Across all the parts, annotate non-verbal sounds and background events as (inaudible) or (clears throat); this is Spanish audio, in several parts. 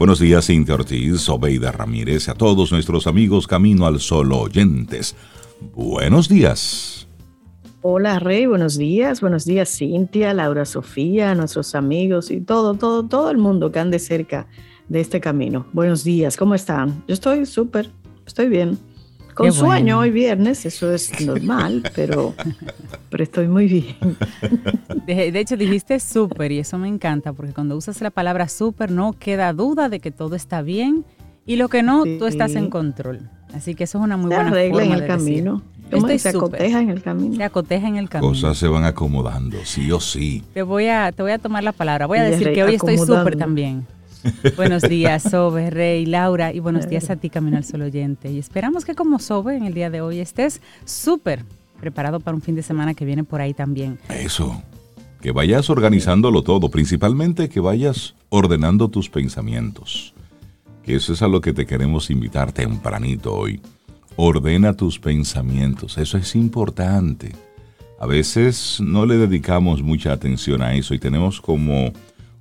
Buenos días, Cintia Ortiz, Obeida Ramírez, a todos nuestros amigos Camino al Sol oyentes. Buenos días. Hola Rey, buenos días, buenos días Cintia, Laura Sofía, nuestros amigos y todo, todo, todo el mundo que ande cerca de este camino. Buenos días, ¿cómo están? Yo estoy súper, estoy bien. Con sueño hoy viernes, eso es normal, pero, (laughs) pero estoy muy bien. (laughs) De, hecho, dijiste súper y eso me encanta, porque cuando usas la palabra súper no queda duda de que todo está bien y lo que no, tú estás en control. Así que eso es una muy buena forma en el camino. se acoteja en el camino. Se acoteja en el camino. Cosas se van acomodando, sí o sí. Te voy a, te voy a tomar la palabra. Voy a decir que hoy estoy súper también. (laughs) buenos días, Sobe, Rey, Laura, y buenos días a ti, Camino al Sol Oyente. Y esperamos que como Sobe en el día de hoy estés súper preparado para un fin de semana que viene por ahí también. Eso, que vayas organizándolo todo, principalmente que vayas ordenando tus pensamientos. Que eso es a lo que te queremos invitar tempranito hoy. Ordena tus pensamientos, eso es importante. A veces no le dedicamos mucha atención a eso y tenemos como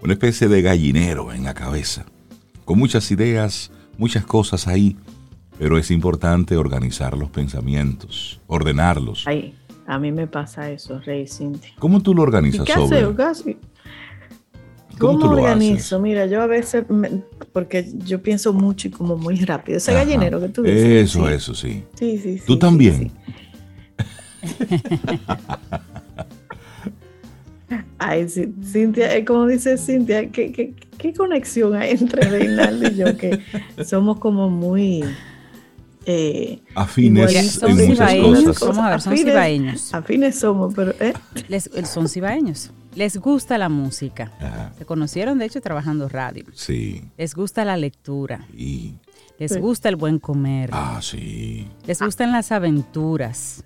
una especie de gallinero en la cabeza, con muchas ideas, muchas cosas ahí, pero es importante organizar los pensamientos, ordenarlos. Ay, a mí me pasa eso, Rey Cintia. ¿Cómo tú lo organizas, ¿Qué haces, ¿Cómo, ¿Cómo organizo? Mira, yo a veces, porque yo pienso mucho y como muy rápido. Ese gallinero que tú dices. Eso, eso, sí. Sí, sí, sí. ¿Tú también? (laughs) Ay, Cintia, eh, como dice Cintia, ¿qué, qué, conexión hay entre Reinaldo y yo? Que somos como muy... Eh, afines en muchas cosas. Vamos a ver, son cibaeños. Afines somos, pero... ¿eh? Les, son cibaeños. Les gusta la música. Se conocieron, de hecho, trabajando radio. Sí. Les gusta la lectura. Y... Les gusta el buen comer. Ah, sí. Les gustan las aventuras.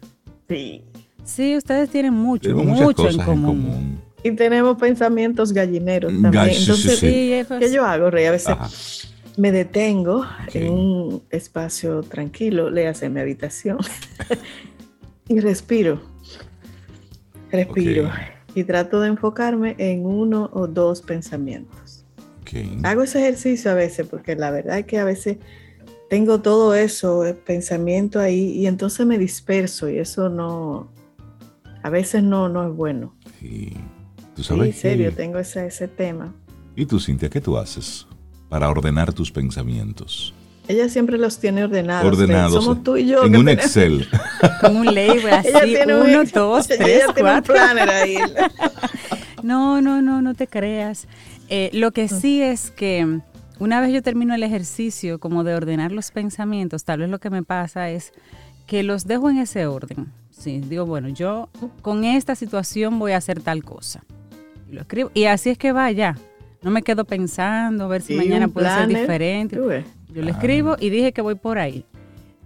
Sí. Sí, ustedes tienen mucho, mucho en común. Y tenemos pensamientos gallineros también. Entonces, ¿qué yo hago, Rey? A veces me detengo en un espacio tranquilo, le hace mi habitación (laughs) y respiro. Respiro. Y trato de enfocarme en uno o dos pensamientos. Hago ese ejercicio a veces porque la verdad es que a veces tengo todo eso, el pensamiento ahí, y entonces me disperso y eso no, a veces no, no es bueno. Sí. ¿Tú sabes en serio, tengo ese, ese tema. ¿Y tú, Cintia, qué tú haces para ordenar tus pensamientos? Ella siempre los tiene ordenados. Ordenados. Somos tú y yo. En un Excel. (laughs) Con un label así, uno, dos, tres, cuatro. ahí. (laughs) no, no, no, no te creas. Eh, lo que sí es que una vez yo termino el ejercicio como de ordenar los pensamientos, tal vez lo que me pasa es que los dejo en ese orden. Sí, digo, bueno, yo con esta situación voy a hacer tal cosa. Lo escribo. Y así es que vaya. No me quedo pensando a ver si mañana puede ser diferente. Yo lo escribo y dije que voy por ahí.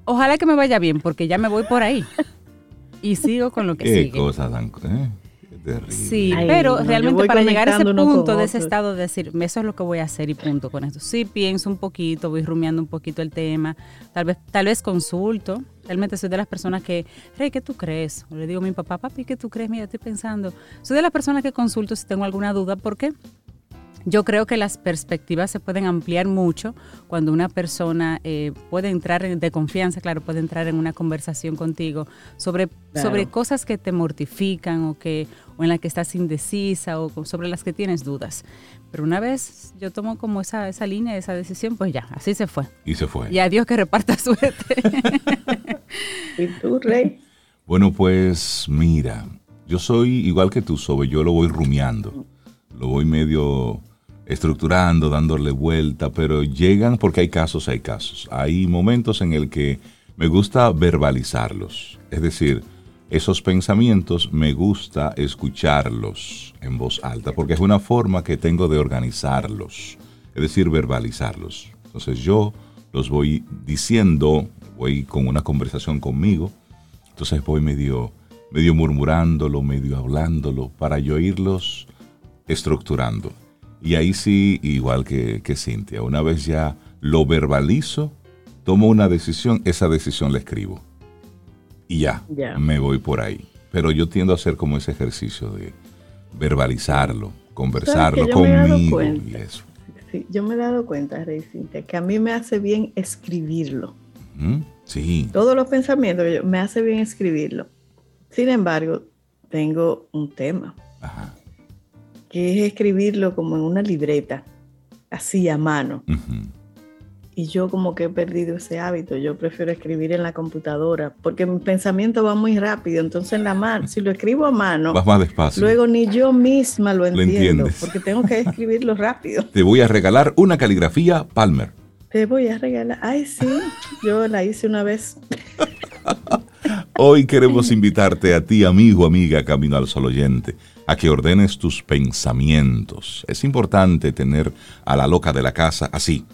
Ojalá que me vaya bien, porque ya me voy por ahí. (laughs) y sigo con lo que sigue. Qué cosa tan... ¿eh? Sí, pero realmente para llegar a ese punto de ese estado de decir, eso es lo que voy a hacer y punto con esto. Sí pienso un poquito, voy rumiando un poquito el tema, tal vez, tal vez consulto. Realmente soy de las personas que, Rey, ¿qué tú crees? le digo a mi papá, papi, ¿qué tú crees? Mira, estoy pensando. Soy de las personas que consulto si tengo alguna duda. ¿Por qué? Yo creo que las perspectivas se pueden ampliar mucho cuando una persona eh, puede entrar en, de confianza, claro, puede entrar en una conversación contigo sobre, sobre cosas que te mortifican o, que, o en las que estás indecisa o sobre las que tienes dudas. Pero una vez yo tomo como esa, esa línea, esa decisión, pues ya, así se fue. Y se fue. Y a Dios que reparta suerte. (laughs) ¿Y tú, Rey? Bueno, pues mira, yo soy igual que tú, Sobe, yo lo voy rumiando, lo voy medio estructurando, dándole vuelta, pero llegan porque hay casos, hay casos. Hay momentos en el que me gusta verbalizarlos, es decir, esos pensamientos me gusta escucharlos en voz alta, porque es una forma que tengo de organizarlos, es decir, verbalizarlos. Entonces yo los voy diciendo, voy con una conversación conmigo, entonces voy medio, medio murmurándolo, medio hablándolo, para yo irlos estructurando. Y ahí sí, igual que, que Cintia, una vez ya lo verbalizo, tomo una decisión, esa decisión la escribo. Y ya, me voy por ahí. Pero yo tiendo a hacer como ese ejercicio de verbalizarlo, conversarlo conmigo y eso. Sí, yo me he dado cuenta, Rey Cintia, que a mí me hace bien escribirlo. Sí. Todos los pensamientos me hace bien escribirlo. Sin embargo, tengo un tema, que es escribirlo como en una libreta, así a mano. Y yo como que he perdido ese hábito, yo prefiero escribir en la computadora, porque mi pensamiento va muy rápido, entonces en la mano, si lo escribo a mano, Vas más despacio. luego ni yo misma lo entiendo, porque tengo que escribirlo rápido. Te voy a regalar una caligrafía Palmer. Te voy a regalar, ay sí, yo la hice una vez. (laughs) Hoy queremos invitarte a ti, amigo, amiga, Camino al Sol oyente, a que ordenes tus pensamientos. Es importante tener a la loca de la casa así,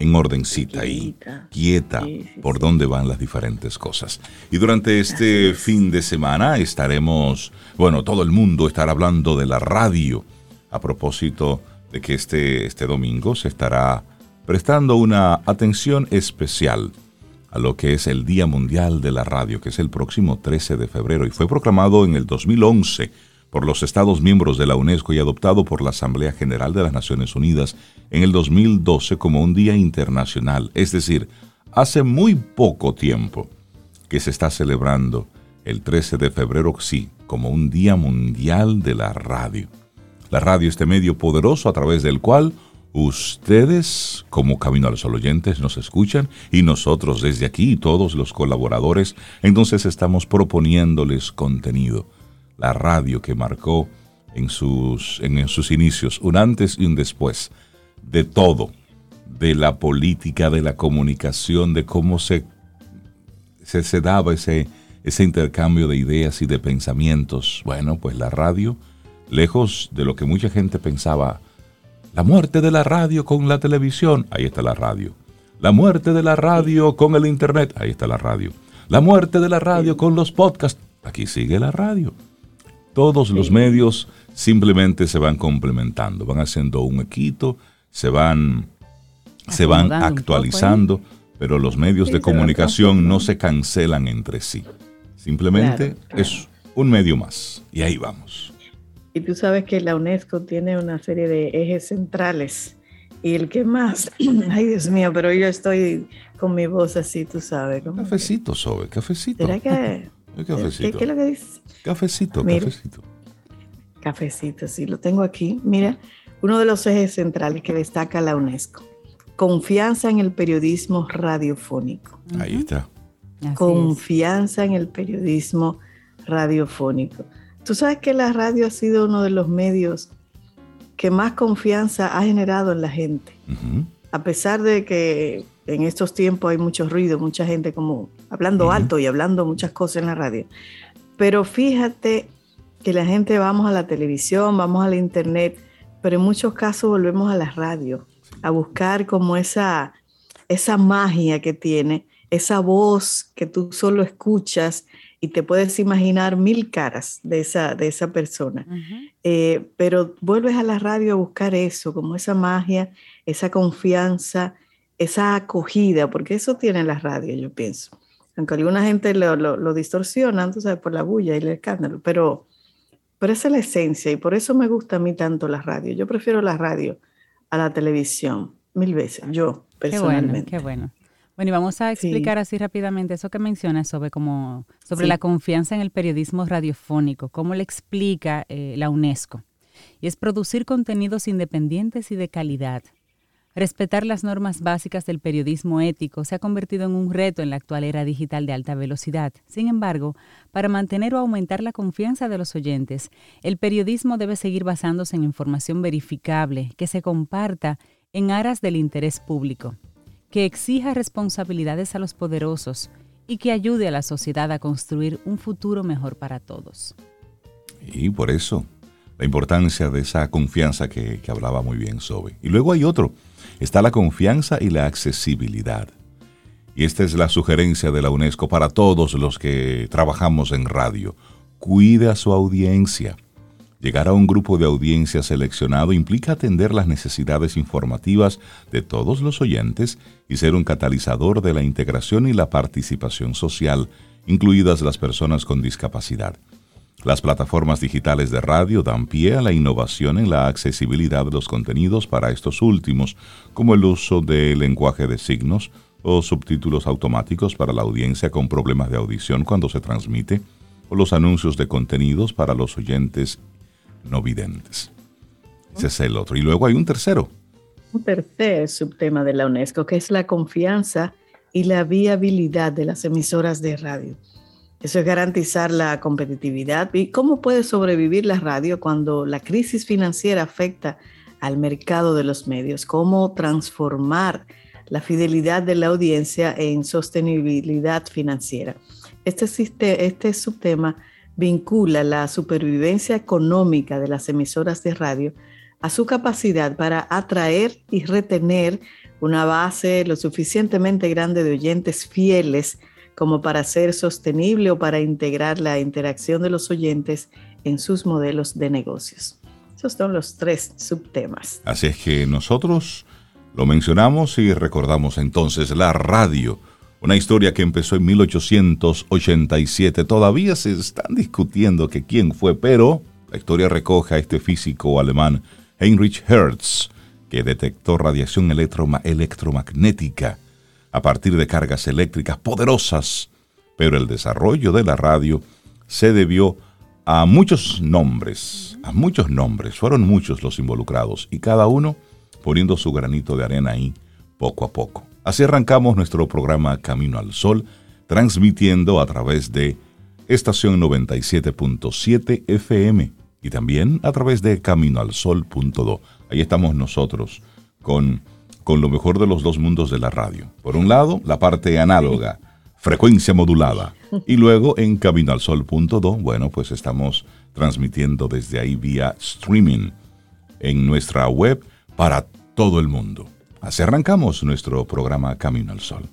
en ordencita y quieta por dónde van las diferentes cosas. Y durante este fin de semana estaremos, bueno, todo el mundo estará hablando de la radio a propósito de que este, este domingo se estará prestando una atención especial a lo que es el Día Mundial de la Radio, que es el próximo 13 de febrero y fue proclamado en el 2011 por los Estados miembros de la UNESCO y adoptado por la Asamblea General de las Naciones Unidas en el 2012 como un día internacional, es decir, hace muy poco tiempo que se está celebrando el 13 de febrero, sí, como un Día Mundial de la Radio. La radio, este medio poderoso a través del cual Ustedes, como Camino a los oyentes, nos escuchan y nosotros desde aquí, todos los colaboradores, entonces estamos proponiéndoles contenido. La radio que marcó en sus, sus inicios un antes y un después de todo, de la política, de la comunicación, de cómo se, se, se daba ese, ese intercambio de ideas y de pensamientos. Bueno, pues la radio, lejos de lo que mucha gente pensaba, la muerte de la radio con la televisión, ahí está la radio. La muerte de la radio con el internet, ahí está la radio. La muerte de la radio con los podcasts, aquí sigue la radio. Todos los medios simplemente se van complementando, van haciendo un equito, se van, se van actualizando, pero los medios de comunicación no se cancelan entre sí. Simplemente es un medio más. Y ahí vamos. Y tú sabes que la UNESCO tiene una serie de ejes centrales. Y el que más, (clears throat) ay Dios mío, pero yo estoy con mi voz así, tú sabes. Cafecito, Sobe, cafecito. ¿Será que? (laughs) cafecito. ¿Qué, es lo que dice? Cafecito, cafecito. Cafecito, sí, lo tengo aquí. Mira, uno de los ejes centrales que destaca la UNESCO. Confianza en el periodismo radiofónico. Ahí está. Confianza en el periodismo radiofónico. Tú sabes que la radio ha sido uno de los medios que más confianza ha generado en la gente. A pesar de que en estos tiempos hay mucho ruido, mucha gente como hablando alto y hablando muchas cosas en la radio. Pero fíjate que la gente vamos a la televisión, vamos a la internet, pero en muchos casos volvemos a la radio, a buscar como esa, esa magia que tiene, esa voz que tú solo escuchas y te puedes imaginar mil caras de esa, de esa persona. Eh, pero vuelves a la radio a buscar eso, como esa magia, esa confianza, esa acogida, porque eso tiene la radio, yo pienso. Aunque alguna gente lo, lo, distorsiona, tú sabes, por la bulla y el escándalo, pero, pero esa es la esencia y por eso me gusta a mí tanto la radio. Yo prefiero la radio a la televisión, mil veces, yo personalmente. Qué bueno, qué bueno. Bueno, y vamos a explicar así rápidamente eso que mencionas sobre como sobre la confianza en el periodismo radiofónico, cómo le explica eh, la UNESCO. Y es producir contenidos independientes y de calidad. Respetar las normas básicas del periodismo ético se ha convertido en un reto en la actual era digital de alta velocidad. Sin embargo, para mantener o aumentar la confianza de los oyentes, el periodismo debe seguir basándose en información verificable que se comparta en aras del interés público que exija responsabilidades a los poderosos y que ayude a la sociedad a construir un futuro mejor para todos. Y por eso, la importancia de esa confianza que, hablaba muy bien Sobe. Y luego hay otro, está la confianza y la accesibilidad. Y esta es la sugerencia de la UNESCO para todos los que trabajamos en radio. Cuide a su audiencia. Llegar a un grupo de audiencia seleccionado implica atender las necesidades informativas de todos los oyentes y ser un catalizador de la integración y la participación social, incluidas las personas con discapacidad. Las plataformas digitales de radio dan pie a la innovación en la accesibilidad de los contenidos para estos últimos, como el uso de lenguaje de signos o subtítulos automáticos para la audiencia con problemas de audición cuando se transmite, o los anuncios de contenidos para los oyentes no videntes. Ese es el otro. Y luego hay un tercero. Un tercer subtema de la UNESCO, que es la confianza y la viabilidad de las emisoras de radio. Eso es garantizar la competitividad. ¿Y cómo puede sobrevivir la radio cuando la crisis financiera afecta al mercado de los medios? ¿Cómo transformar la fidelidad de la audiencia en sostenibilidad financiera? Este, este subtema vincula la supervivencia económica de las emisoras de radio a su capacidad para atraer y retener una base lo suficientemente grande de oyentes fieles como para ser sostenible o para integrar la interacción de los oyentes en sus modelos de negocios. Esos son los tres subtemas. Así es que nosotros lo mencionamos y recordamos entonces la radio, una historia que empezó en 1887. Todavía se están discutiendo que quién fue, pero la historia recoge a este físico alemán Heinrich Hertz, que detectó radiación electromagnética a partir de cargas eléctricas poderosas, pero el desarrollo de la radio se debió a muchos nombres, a muchos nombres, fueron muchos los involucrados y cada uno poniendo su granito de arena ahí poco a poco. Así arrancamos nuestro programa Camino al Sol, transmitiendo a través de estación 97.7 FM y también a través de caminoalsol.do. Ahí estamos nosotros con con lo mejor de los dos mundos de la radio. Por un lado, la parte análoga, (laughs) frecuencia modulada. Y luego en caminoalsol.do, bueno, pues estamos transmitiendo desde ahí vía streaming en nuestra web para todo el mundo. Así arrancamos nuestro programa Camino al Sol.